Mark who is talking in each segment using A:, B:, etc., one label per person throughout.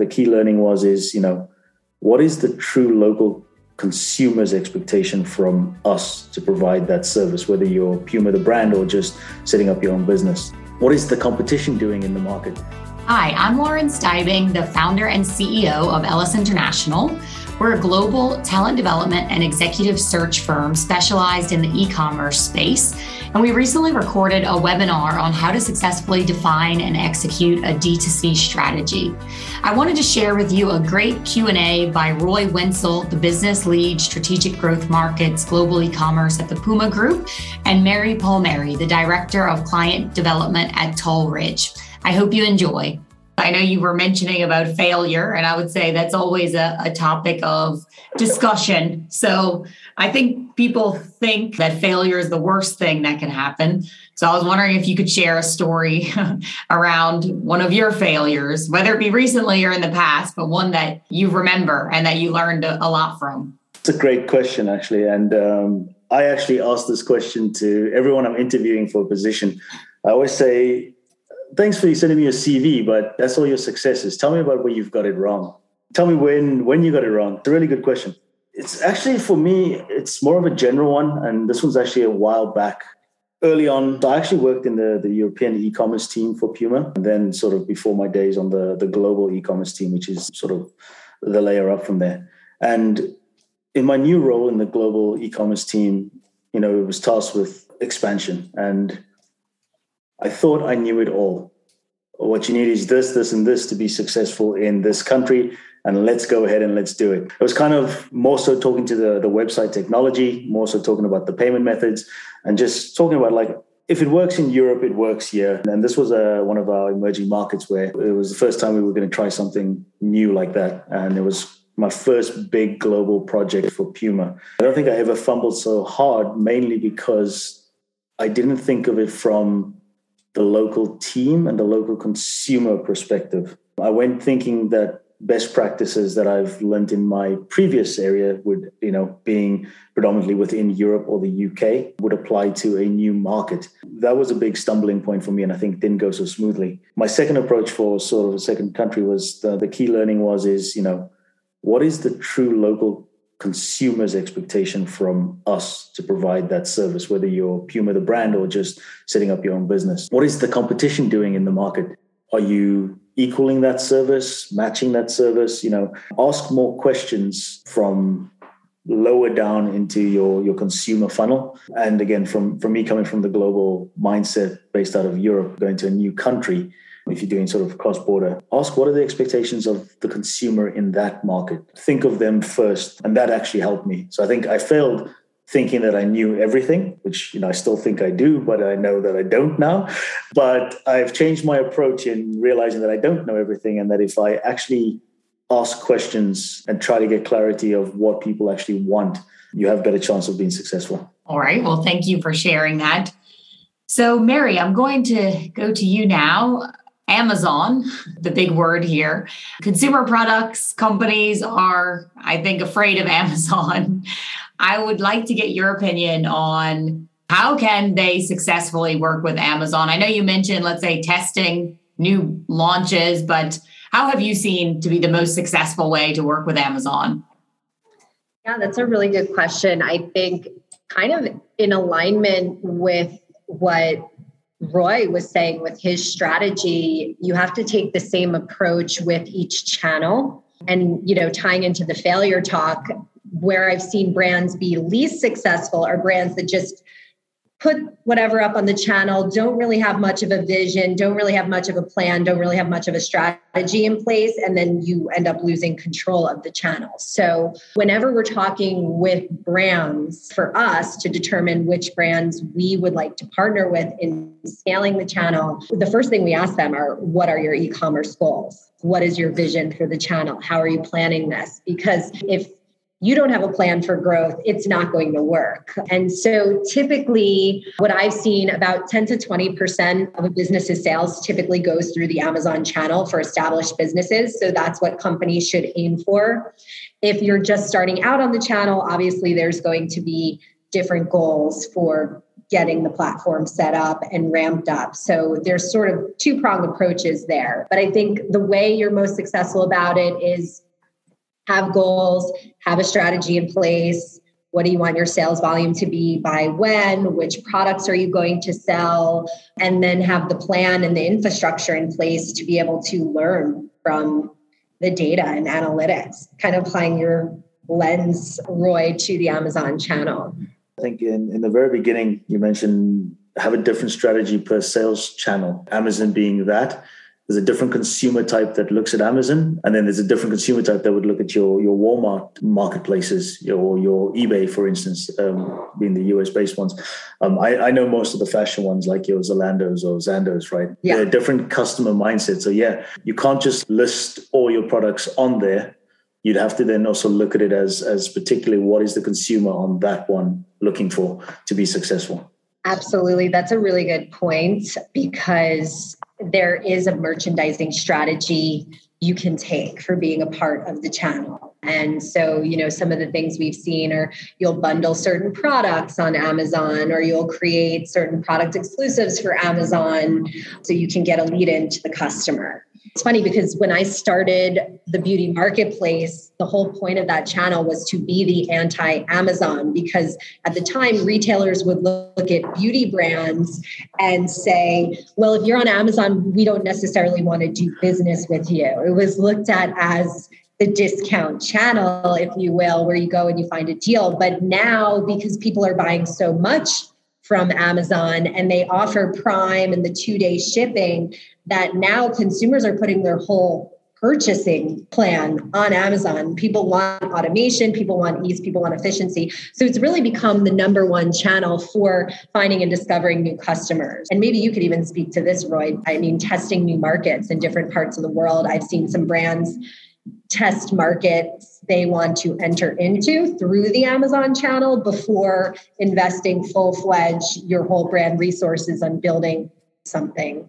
A: The key learning was is, you know, what is the true local consumer's expectation from us to provide that service, whether you're Puma the brand or just setting up your own business? What is the competition doing in the market?
B: Hi, I'm Lauren Stiebing, the founder and CEO of LS International. We're a global talent development and executive search firm specialized in the e commerce space. And we recently recorded a webinar on how to successfully define and execute a D2C strategy. I wanted to share with you a great Q&A by Roy Wenzel, the business lead strategic growth markets global e-commerce at the Puma Group, and Mary Palmieri, the director of client development at Toll Ridge. I hope you enjoy. I know you were mentioning about failure, and I would say that's always a, a, topic of discussion. So I think people think that failure is the worst thing that can happen. So I was wondering if you could share a story around one of your failures, whether it be recently or in the past, but one that you remember and that you learned a, a lot from.
A: It's a great question, actually. And um, I actually ask this question to everyone I'm interviewing for a position. I always say, thanks for sending me your CV, but that's all your successes. Tell me about where you've got it wrong. Tell me when when you got it wrong. It's a really good question. It's actually for me, it's more of a general one, and this one's actually a while back. Early on, I actually worked in the, the European e-commerce team for Puma, and then sort of before my days on the, the global e-commerce team, which is sort of the layer up from there. And in my new role in the global e-commerce team, you know, it was tasked with expansion and I thought I knew it all. What you need is this, this, and this to be successful in this country. And let's go ahead and let's do it. It was kind of more so talking to the, the website technology, more so talking about the payment methods, and just talking about like if it works in Europe, it works here. And this was uh, one of our emerging markets where it was the first time we were going to try something new like that. And it was my first big global project for Puma. I don't think I ever fumbled so hard, mainly because I didn't think of it from the local team and the local consumer perspective. I went thinking that best practices that I've learned in my previous area would, you know, being predominantly within Europe or the UK would apply to a new market. That was a big stumbling point for me and I think didn't go so smoothly. My second approach for sort of a second country was the, the key learning was is, you know, what is the true local consumer's expectation from us to provide that service, whether you're Puma the brand or just setting up your own business. What is the competition doing in the market? Are you equaling that service, matching that service? You know, ask more questions from lower down into your your consumer funnel and again from from me coming from the global mindset based out of europe going to a new country if you're doing sort of cross border, ask what are the expectations of the consumer in that market. Think of them first. And that actually helped me. So I think I failed thinking that I knew everything, which you know I still think I do, but I know that I don't now. But I've changed my approach in realizing that I don't know everything and that if I actually ask questions and try to get clarity of what people actually want, you have better chance of being successful.
B: All right. Well, thank you for sharing that. So, Mary, I'm going to go to you now. Amazon, the big word here. Consumer products companies are, I think, afraid of Amazon. I would like to get your opinion on how can they successfully work with Amazon? I know you mentioned, let's say, testing new launches, but how have you seen to be the most successful way to work with Amazon?
C: Yeah, that's a really good question. I think kind of in alignment with what Roy was saying with his strategy, you have to take the same approach with each channel. And, you know, tying into the failure talk, where I've seen brands be least successful are brands that just put whatever up on the channel, don't really have much of a vision, don't really have much of a plan, don't really have much of a strategy in place, and then you end up losing control of the channel. So, whenever we're talking with brands for us to determine which brands we would like to partner with in scaling the channel, the first thing we ask them are what are your e commerce goals? What is your vision for the channel? How are you planning this? Because if you don't have a plan for growth, it's not going to work. And so typically, what I've seen about 10 to 20% of a business's sales typically goes through the Amazon channel for established businesses. So that's what companies should aim for. If you're just starting out on the channel, obviously there's going to be different goals for getting the platform set up and ramped up. So there's sort of two pronged approaches there. But I think the way you're most successful about it is have goals, have a strategy in place. What do you want your sales volume to be by when? Which products are you going to sell? And then have the plan and the infrastructure in place to be able to learn from the data and analytics, kind of applying your lens, Roy, to the Amazon channel.
A: I think in, in the very beginning, you mentioned have a different strategy per sales channel, Amazon being that. There's a different consumer type that looks at Amazon, and then there's a different consumer type that would look at your, your Walmart marketplaces or your eBay, for instance, um, being the US based ones. Um, I, I, know most of the fashion ones, like your Zalandos or Zandos, right?
C: Yeah.
A: They're different customer mindset. So, yeah, you can't just list all your products on there you'd have to then also look at it as as particularly what is the consumer on that one looking for to be successful
C: absolutely that's a really good point because there is a merchandising strategy you can take for being a part of the channel. And so you know some of the things we've seen are you'll bundle certain products on amazon or you'll create certain product exclusives for amazon so you can get a lead into the customer it's funny because when I started the beauty marketplace, the whole point of that channel was to be the anti Amazon because at the time retailers would look at beauty brands and say, well, if you're on Amazon, we don't necessarily want to do business with you. It was looked at as the discount channel, if you will, where you go and you find a deal. But now, because people are buying so much from Amazon and they offer Prime and the two day shipping, that now consumers are putting their whole purchasing plan on Amazon. People want automation, people want ease, people want efficiency. So it's really become the number one channel for finding and discovering new customers. And maybe you could even speak to this, Roy. I mean, testing new markets in different parts of the world. I've seen some brands test markets they want to enter into through the Amazon channel before investing full fledged your whole brand resources on building something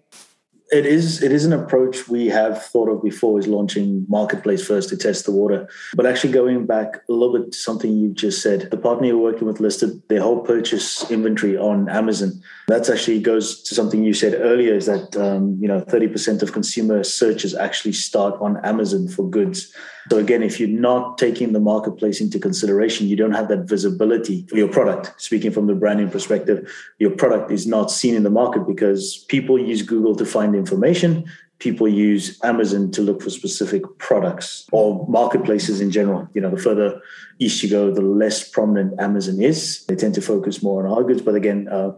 A: it is it is an approach we have thought of before is launching marketplace first to test the water. But actually going back a little bit to something you just said the partner you're working with listed their whole purchase inventory on amazon. That's actually goes to something you said earlier is that um, you know 30% of consumer searches actually start on amazon for goods so again if you're not taking the marketplace into consideration you don't have that visibility for your product. Speaking from the branding perspective your product is not seen in the market because people use google to find information. People use amazon to look for specific products or marketplaces in general. You know the further east you go the less prominent amazon is. They tend to focus more on our goods. But again uh,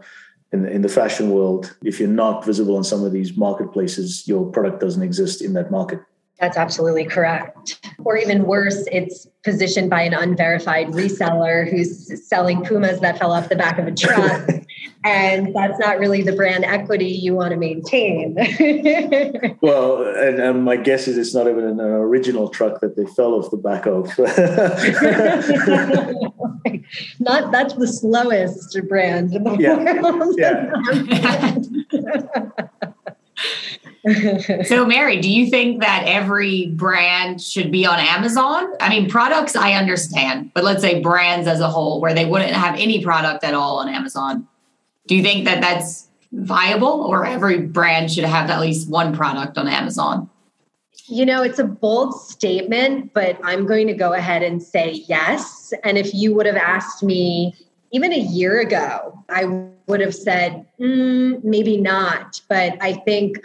A: in the, in the fashion world, if you're not visible on some of these marketplaces, your product doesn't exist in that market.
C: That's absolutely correct. Or even worse, it's positioned by an unverified reseller who's selling Pumas that fell off the back of a truck. and that's not really the brand equity you want to maintain.
A: well, and, and, my guess is it's not even an original truck that they fell off the back of.
C: not that's the slowest brand in the
A: yeah.
B: world. Yeah. So, Mary, do you think that every brand should be on Amazon? I mean, products I understand, but let's say brands as a whole, where they wouldn't have any product at all on Amazon. Do you think that that's viable, or every brand should have at least one product on Amazon?
C: You know, it's a bold statement, but I'm going to go ahead and say yes. And if you would have asked me even a year ago, I would have said mm, maybe not. But I think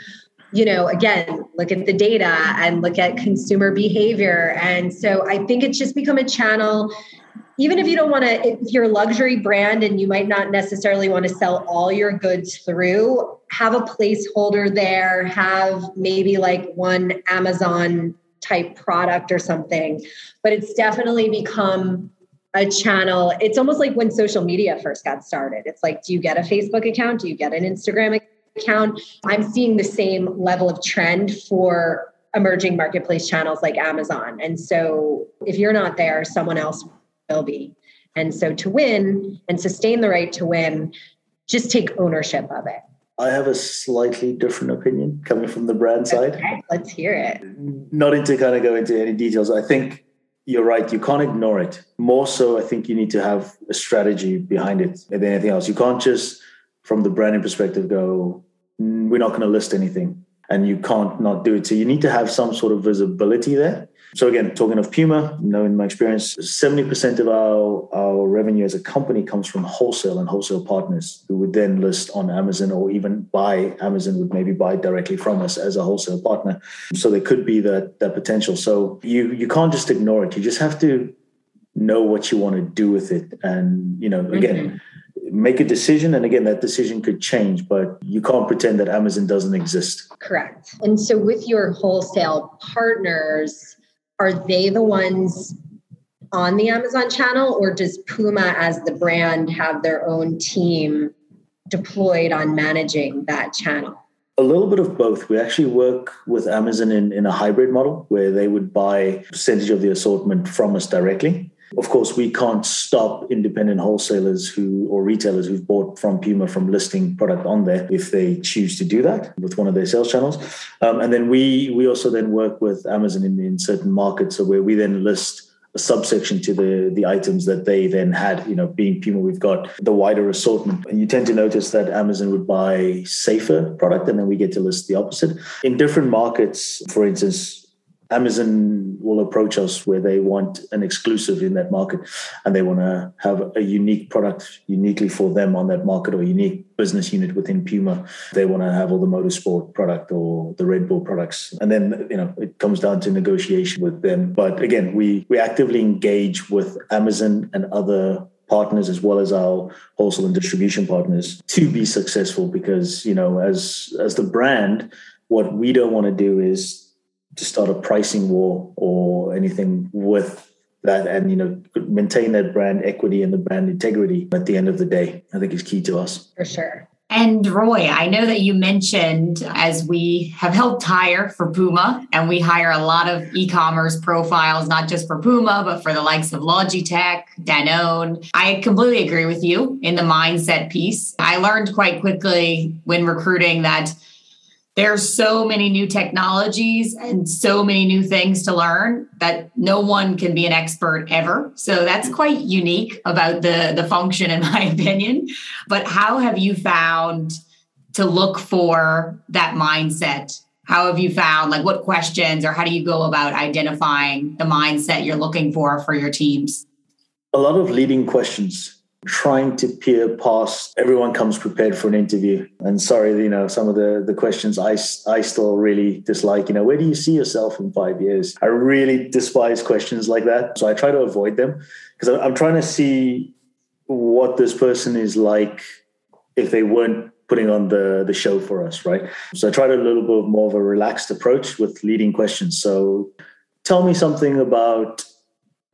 C: you know, again, look at the data and look at consumer behavior. And so I think it's just become a channel. Even if you don't want to, if you're a luxury brand and you might not necessarily want to sell all your goods through, have a placeholder there, have maybe like one Amazon type product or something. But it's definitely become a channel. It's almost like when social media first got started. It's like, do you get a Facebook account? Do you get an Instagram account? Account. I'm seeing the same level of trend for emerging marketplace channels like Amazon. And so if you're not there, someone else will be. And so to win and sustain the right to win, just take ownership of it.
A: I have a slightly different opinion coming from the brand side.
C: Okay, let's hear it.
A: Not into kind of go into any details. I think you're right. You can't ignore it. More so, I think you need to have a strategy behind it than anything else. You can't just from the branding perspective go, we're not going to list anything and you can't not do it. So you need to have some sort of visibility there. So again, talking of Puma, you know, in my experience, 70% of our, our revenue as a company comes from wholesale and wholesale partners who would then list on Amazon or even buy Amazon would maybe buy directly from us as a wholesale partner. So there could be that that potential. So you you can't just ignore it. You just have to know what you want to do with it. And, you know, again, mm-hmm make a decision and again that decision could change but you can't pretend that amazon doesn't exist
C: correct and so with your wholesale partners are they the ones on the amazon channel or does puma as the brand have their own team deployed on managing that channel
A: a little bit of both. We actually work with Amazon in, in a hybrid model where they would buy percentage of the assortment from us directly. Of course, we can't stop independent wholesalers who or retailers who've bought from Puma from listing product on there if they choose to do that with one of their sales channels. Um, and then we we also then work with Amazon in, in certain markets, so where we then list a subsection to the the items that they then had. You know, being Puma, we've got the wider assortment, and you tend to notice that Amazon would buy safer product, and then we get to list the opposite. In different markets, for instance, Amazon will approach us where they want an exclusive in that market and they want to have a unique product uniquely for them on that market or unique business unit within Puma. They want to have all the motorsport product or the Red Bull products. And then, you know, it comes down to negotiation with them. But again, we we actively engage with Amazon and other partners as well as our wholesale and distribution partners to be successful because, you know, as as the brand, what we don't want to do is to start a pricing war or anything with that and you know maintain that brand equity and the brand integrity at the end of the day i think is key to us
C: for sure
B: and Roy, I know that you mentioned as we have helped hire for Puma and we hire a lot of e-commerce profiles, not just for Puma, but for the likes of Logitech, Danone. I completely agree with you in the mindset piece. I learned quite quickly when recruiting that there's so many new technologies and so many new things to learn that no one can be an expert ever. So that's quite unique about the, the function, in my opinion. But how have you found to look for that mindset? How have you found, like, what questions or how do you go about identifying the mindset you're looking for for your teams?
A: A lot of leading questions trying to peer past everyone comes prepared for an interview. And sorry you know some of the the questions i i still really dislike. You know where do you see yourself in five years? I really despise questions like that. So i try to avoid them because i'm trying to see what this person is like if they weren't putting on the the show for us right? So i tried a little bit more of a relaxed approach with leading questions. So tell me something about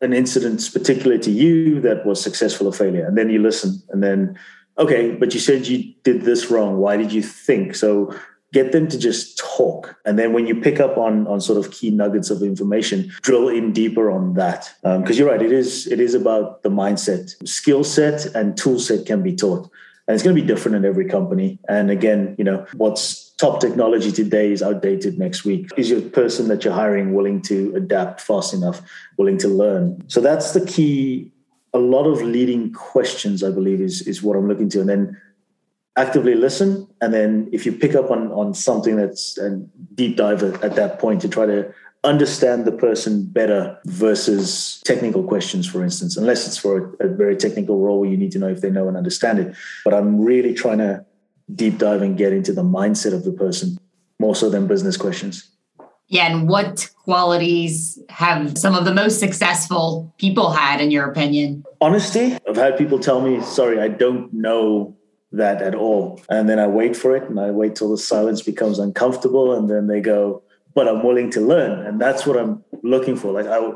A: an incident particular to you that was successful or failure and then you listen and then okay but you said you did this wrong. Why did you think? So get them to just talk and then when you pick up on on sort of key nuggets of information drill in deeper on that. Because um, you're right it is it is about the mindset. Skill set and tool set can be taught and it's going to be different in every company. And again you know what's top technology today is outdated next week. Is your person that you're hiring willing to adapt fast enough, willing to learn? So that's the key. A lot of leading questions, I believe, is, is what I'm looking to. And then actively listen. And then if you pick up on, on something that's a deep dive at, at that point to try to understand the person better versus technical questions, for instance, unless it's for a, a very technical role, you need to know if they know and understand it. But I'm really trying to deep dive and get into the mindset of the person more so than business questions.
B: Yeah, and what qualities have some of the most successful people had, in your opinion?
A: Honesty. I've had people tell me, sorry, I don't know that at all. And then I wait for it and I wait till the silence becomes uncomfortable. And then they go, but I'm willing to learn. And that's what I'm looking for. Like, I,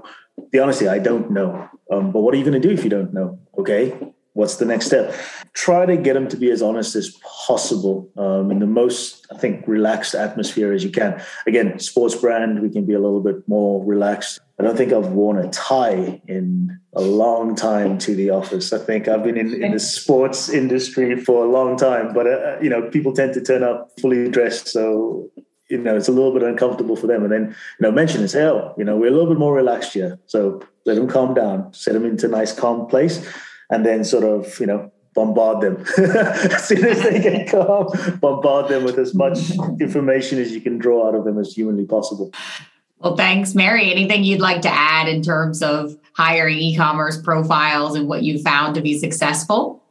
A: the honesty, I don't know. Um, but what are you going to do if you don't know? Okay what's the next step? Try to get them to be as honest as possible um, in the most i think relaxed atmosphere as you can. Again sports brand we can be a little bit more relaxed. I don't think i've worn a tie in a long time to the office. I think i've been in, in the sports industry for a long time but uh, you know people tend to turn up fully dressed so you know it's a little bit uncomfortable for them. And then you know mention is hell you know we're a little bit more relaxed here. So let them calm down set them into a nice calm place and then sort of you know bombard them as soon as they get calm. Bombard them with as much information as you can draw out of them as humanly possible.
B: Well, thanks, Mary. Anything you'd like to add in terms of hiring e-commerce profiles and what you found to be successful?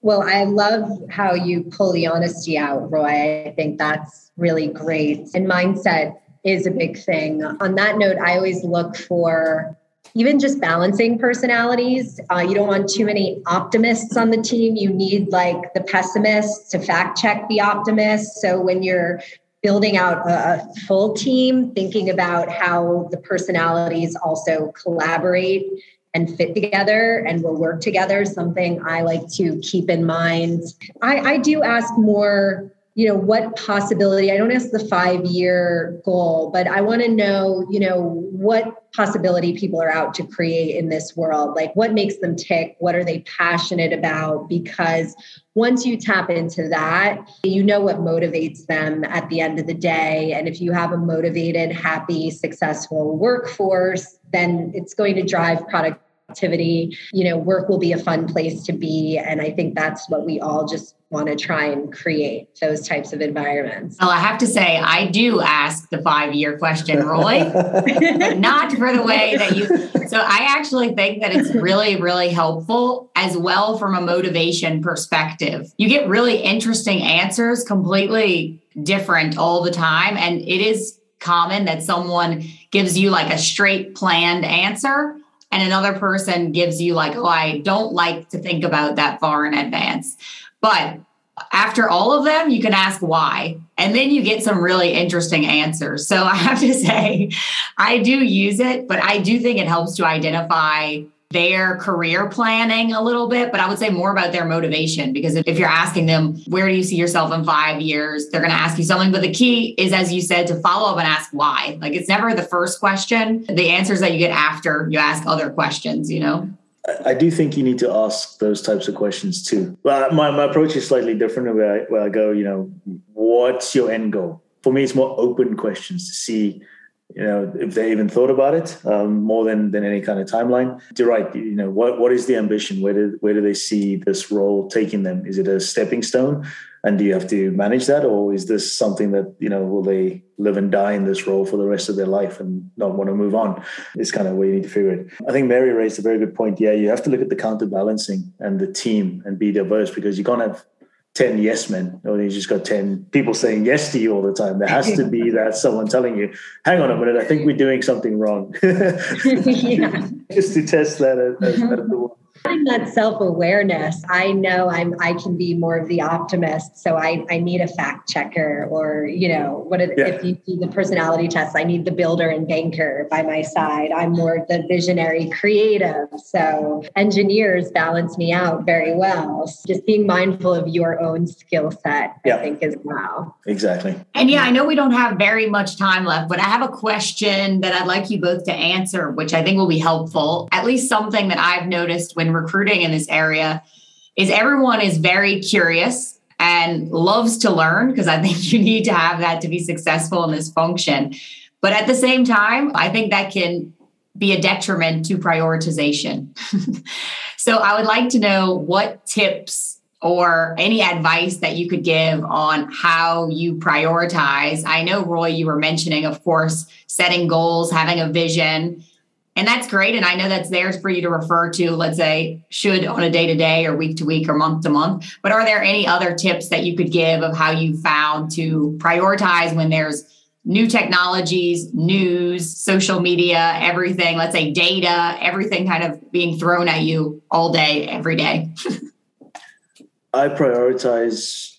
C: Well, I love how you pull the honesty out, Roy. I think that's really great. And mindset is a big thing. On that note, I always look for even just balancing personalities. Uh, you don't want too many optimists on the team. You need like the pessimists to fact check the optimists. So when you're building out a, full team, thinking about how the personalities also collaborate and fit together and will work together, something I like to keep in mind. I, I do ask more you know what possibility i don't ask the five year goal but i want to know you know what possibility people are out to create in this world like what makes them tick what are they passionate about because once you tap into that you know what motivates them at the end of the day and if you have a motivated happy successful workforce then it's going to drive product activity. You know, work will be a fun place to be. And I think that's what we all just want to try and create those types of environments.
B: Well, I have to say, I do ask the five year question, Roy, not for the way that you. So I actually think that it's really, really helpful as well from a motivation perspective. You get really interesting answers, completely different all the time. And it is common that someone gives you like a straight planned answer and another person gives you like oh i don't like to think about that far in advance but after all of them you can ask why and then you get some really interesting answers so i have to say i do use it but i do think it helps to identify their career planning a little bit, but I would say more about their motivation because if, you're asking them, where do you see yourself in five years? They're going to ask you something. But the key is, as you said, to follow up and ask why. Like it's never the first question, the answers that you get after you ask other questions, you know?
A: I do think you need to ask those types of questions too. Well, my, my approach is slightly different where I, where I go, you know, what's your end goal? For me, it's more open questions to see you know if they even thought about it um, more than than any kind of timeline you're right you know what what is the ambition where do where do they see this role taking them is it a stepping stone and do you have to manage that or is this something that you know will they live and die in this role for the rest of their life and not want to move on? It's kind of where you need to figure it. I think mary raised a very good point. Yeah you have to look at the counterbalancing and the team and be diverse because you can't have 10 yes men. Or you just got 10 people saying yes to you all the time. There has to be that someone telling you hang on a minute i think we're doing something wrong. Yeah. just to test that as, as, as the mm-hmm.
C: Having that self-awareness i know i'm i can be more of the optimist so i i need a fact checker or you know what if, yeah. if you do the personality test i need the builder and banker by my side. I'm more the visionary creative so engineers balance me out very well. Just being mindful of your own skill set yeah. i think as well.
A: Exactly.
B: And yeah i know we don't have very much time left but i have a question that i'd like you both to answer which i think will be helpful. At least something that i've noticed when recruiting in this area is everyone is very curious and loves to learn because I think you need to have that to be successful in this function. But at the same time, I think that can be a detriment to prioritization. so I would like to know what tips or any advice that you could give on how you prioritize. I know, Roy, you were mentioning, of course, setting goals, having a vision. And that's great. And I know that's theirs for you to refer to, let's say, should on a day to day or week to week or month to month. But are there any other tips that you could give of how you found to prioritize when there's new technologies, news, social media, everything, let's say data, everything kind of being thrown at you all day, every day?
A: I prioritize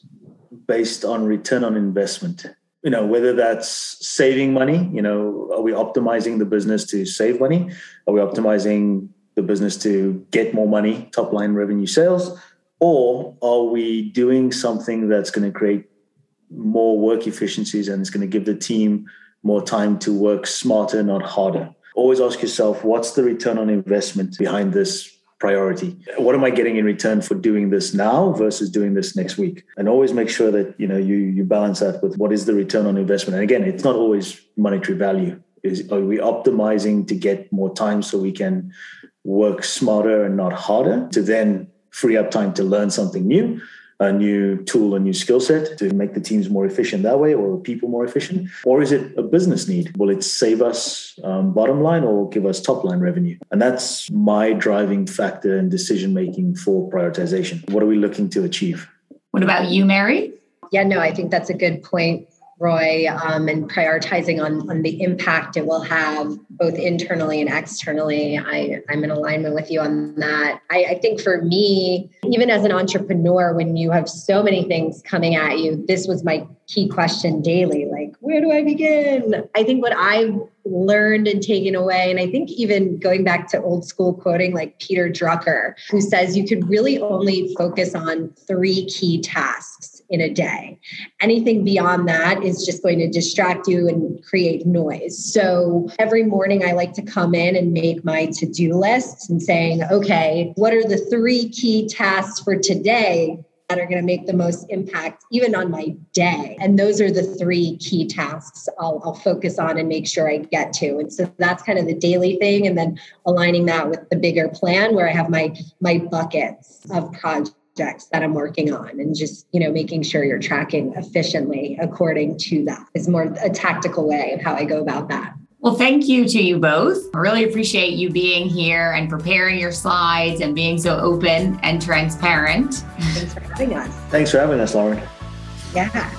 A: based on return on investment you know whether that's saving money you know are we optimizing the business to save money? Are we optimizing the business to get more money top line revenue sales? Or are we doing something that's going to create more work efficiencies and it's going to give the team more time to work smarter not harder? Always ask yourself what's the return on investment behind this priority. What am I getting in return for doing this now versus doing this next week? And always make sure that you know you you balance that with what is the return on investment. And again, it's not always monetary value. Is are we optimizing to get more time so we can work smarter and not harder to then free up time to learn something new a new tool, a new skill set to make the teams more efficient that way or people more efficient? Or is it a business need? Will it save us um, bottom line or give us top line revenue? And that's my driving factor in decision making for prioritization. What are we looking to achieve?
B: What about you, Mary?
C: Yeah, no, I think that's a good point. Roy, um, and prioritizing on, on the impact it will have both internally and externally. I, I'm in alignment with you on that. I, I think for me, even as an entrepreneur, when you have so many things coming at you, this was my key question daily like, where do I begin? I think what I've learned and taken away, and I think even going back to old school quoting like Peter Drucker, who says you could really only focus on three key tasks in a day. Anything beyond that is just going to distract you and create noise. So every morning I like to come in and make my to do lists and saying, okay, what are the three key tasks for today that are going to make the most impact even on my day and those are the three key tasks I'll, I'll, focus on and make sure i get to and so that's kind of the daily thing and then aligning that with the bigger plan where i have my my buckets of projects projects that I'm working on and just, you know, making sure you're tracking efficiently according to that is more a tactical way of how I go about that.
B: Well, thank you to you both. I really appreciate you being here and preparing your slides and being so open and transparent.
C: Thanks for having us.
A: Thanks for having us, Lauren.
C: Yeah.